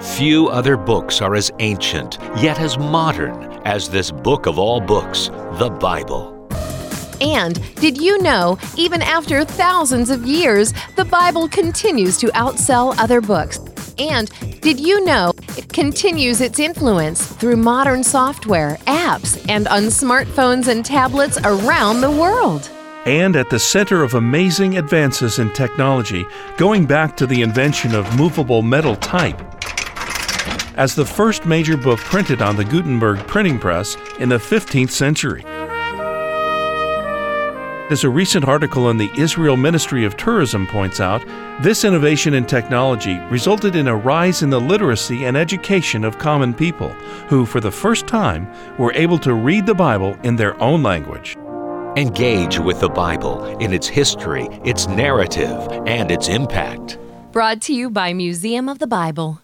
Few other books are as ancient, yet as modern, as this book of all books, the Bible. And did you know, even after thousands of years, the Bible continues to outsell other books? And did you know it continues its influence through modern software, apps, and on smartphones and tablets around the world? And at the center of amazing advances in technology, going back to the invention of movable metal type, as the first major book printed on the Gutenberg printing press in the 15th century. As a recent article in the Israel Ministry of Tourism points out, this innovation in technology resulted in a rise in the literacy and education of common people, who, for the first time, were able to read the Bible in their own language. Engage with the Bible in its history, its narrative, and its impact. Brought to you by Museum of the Bible.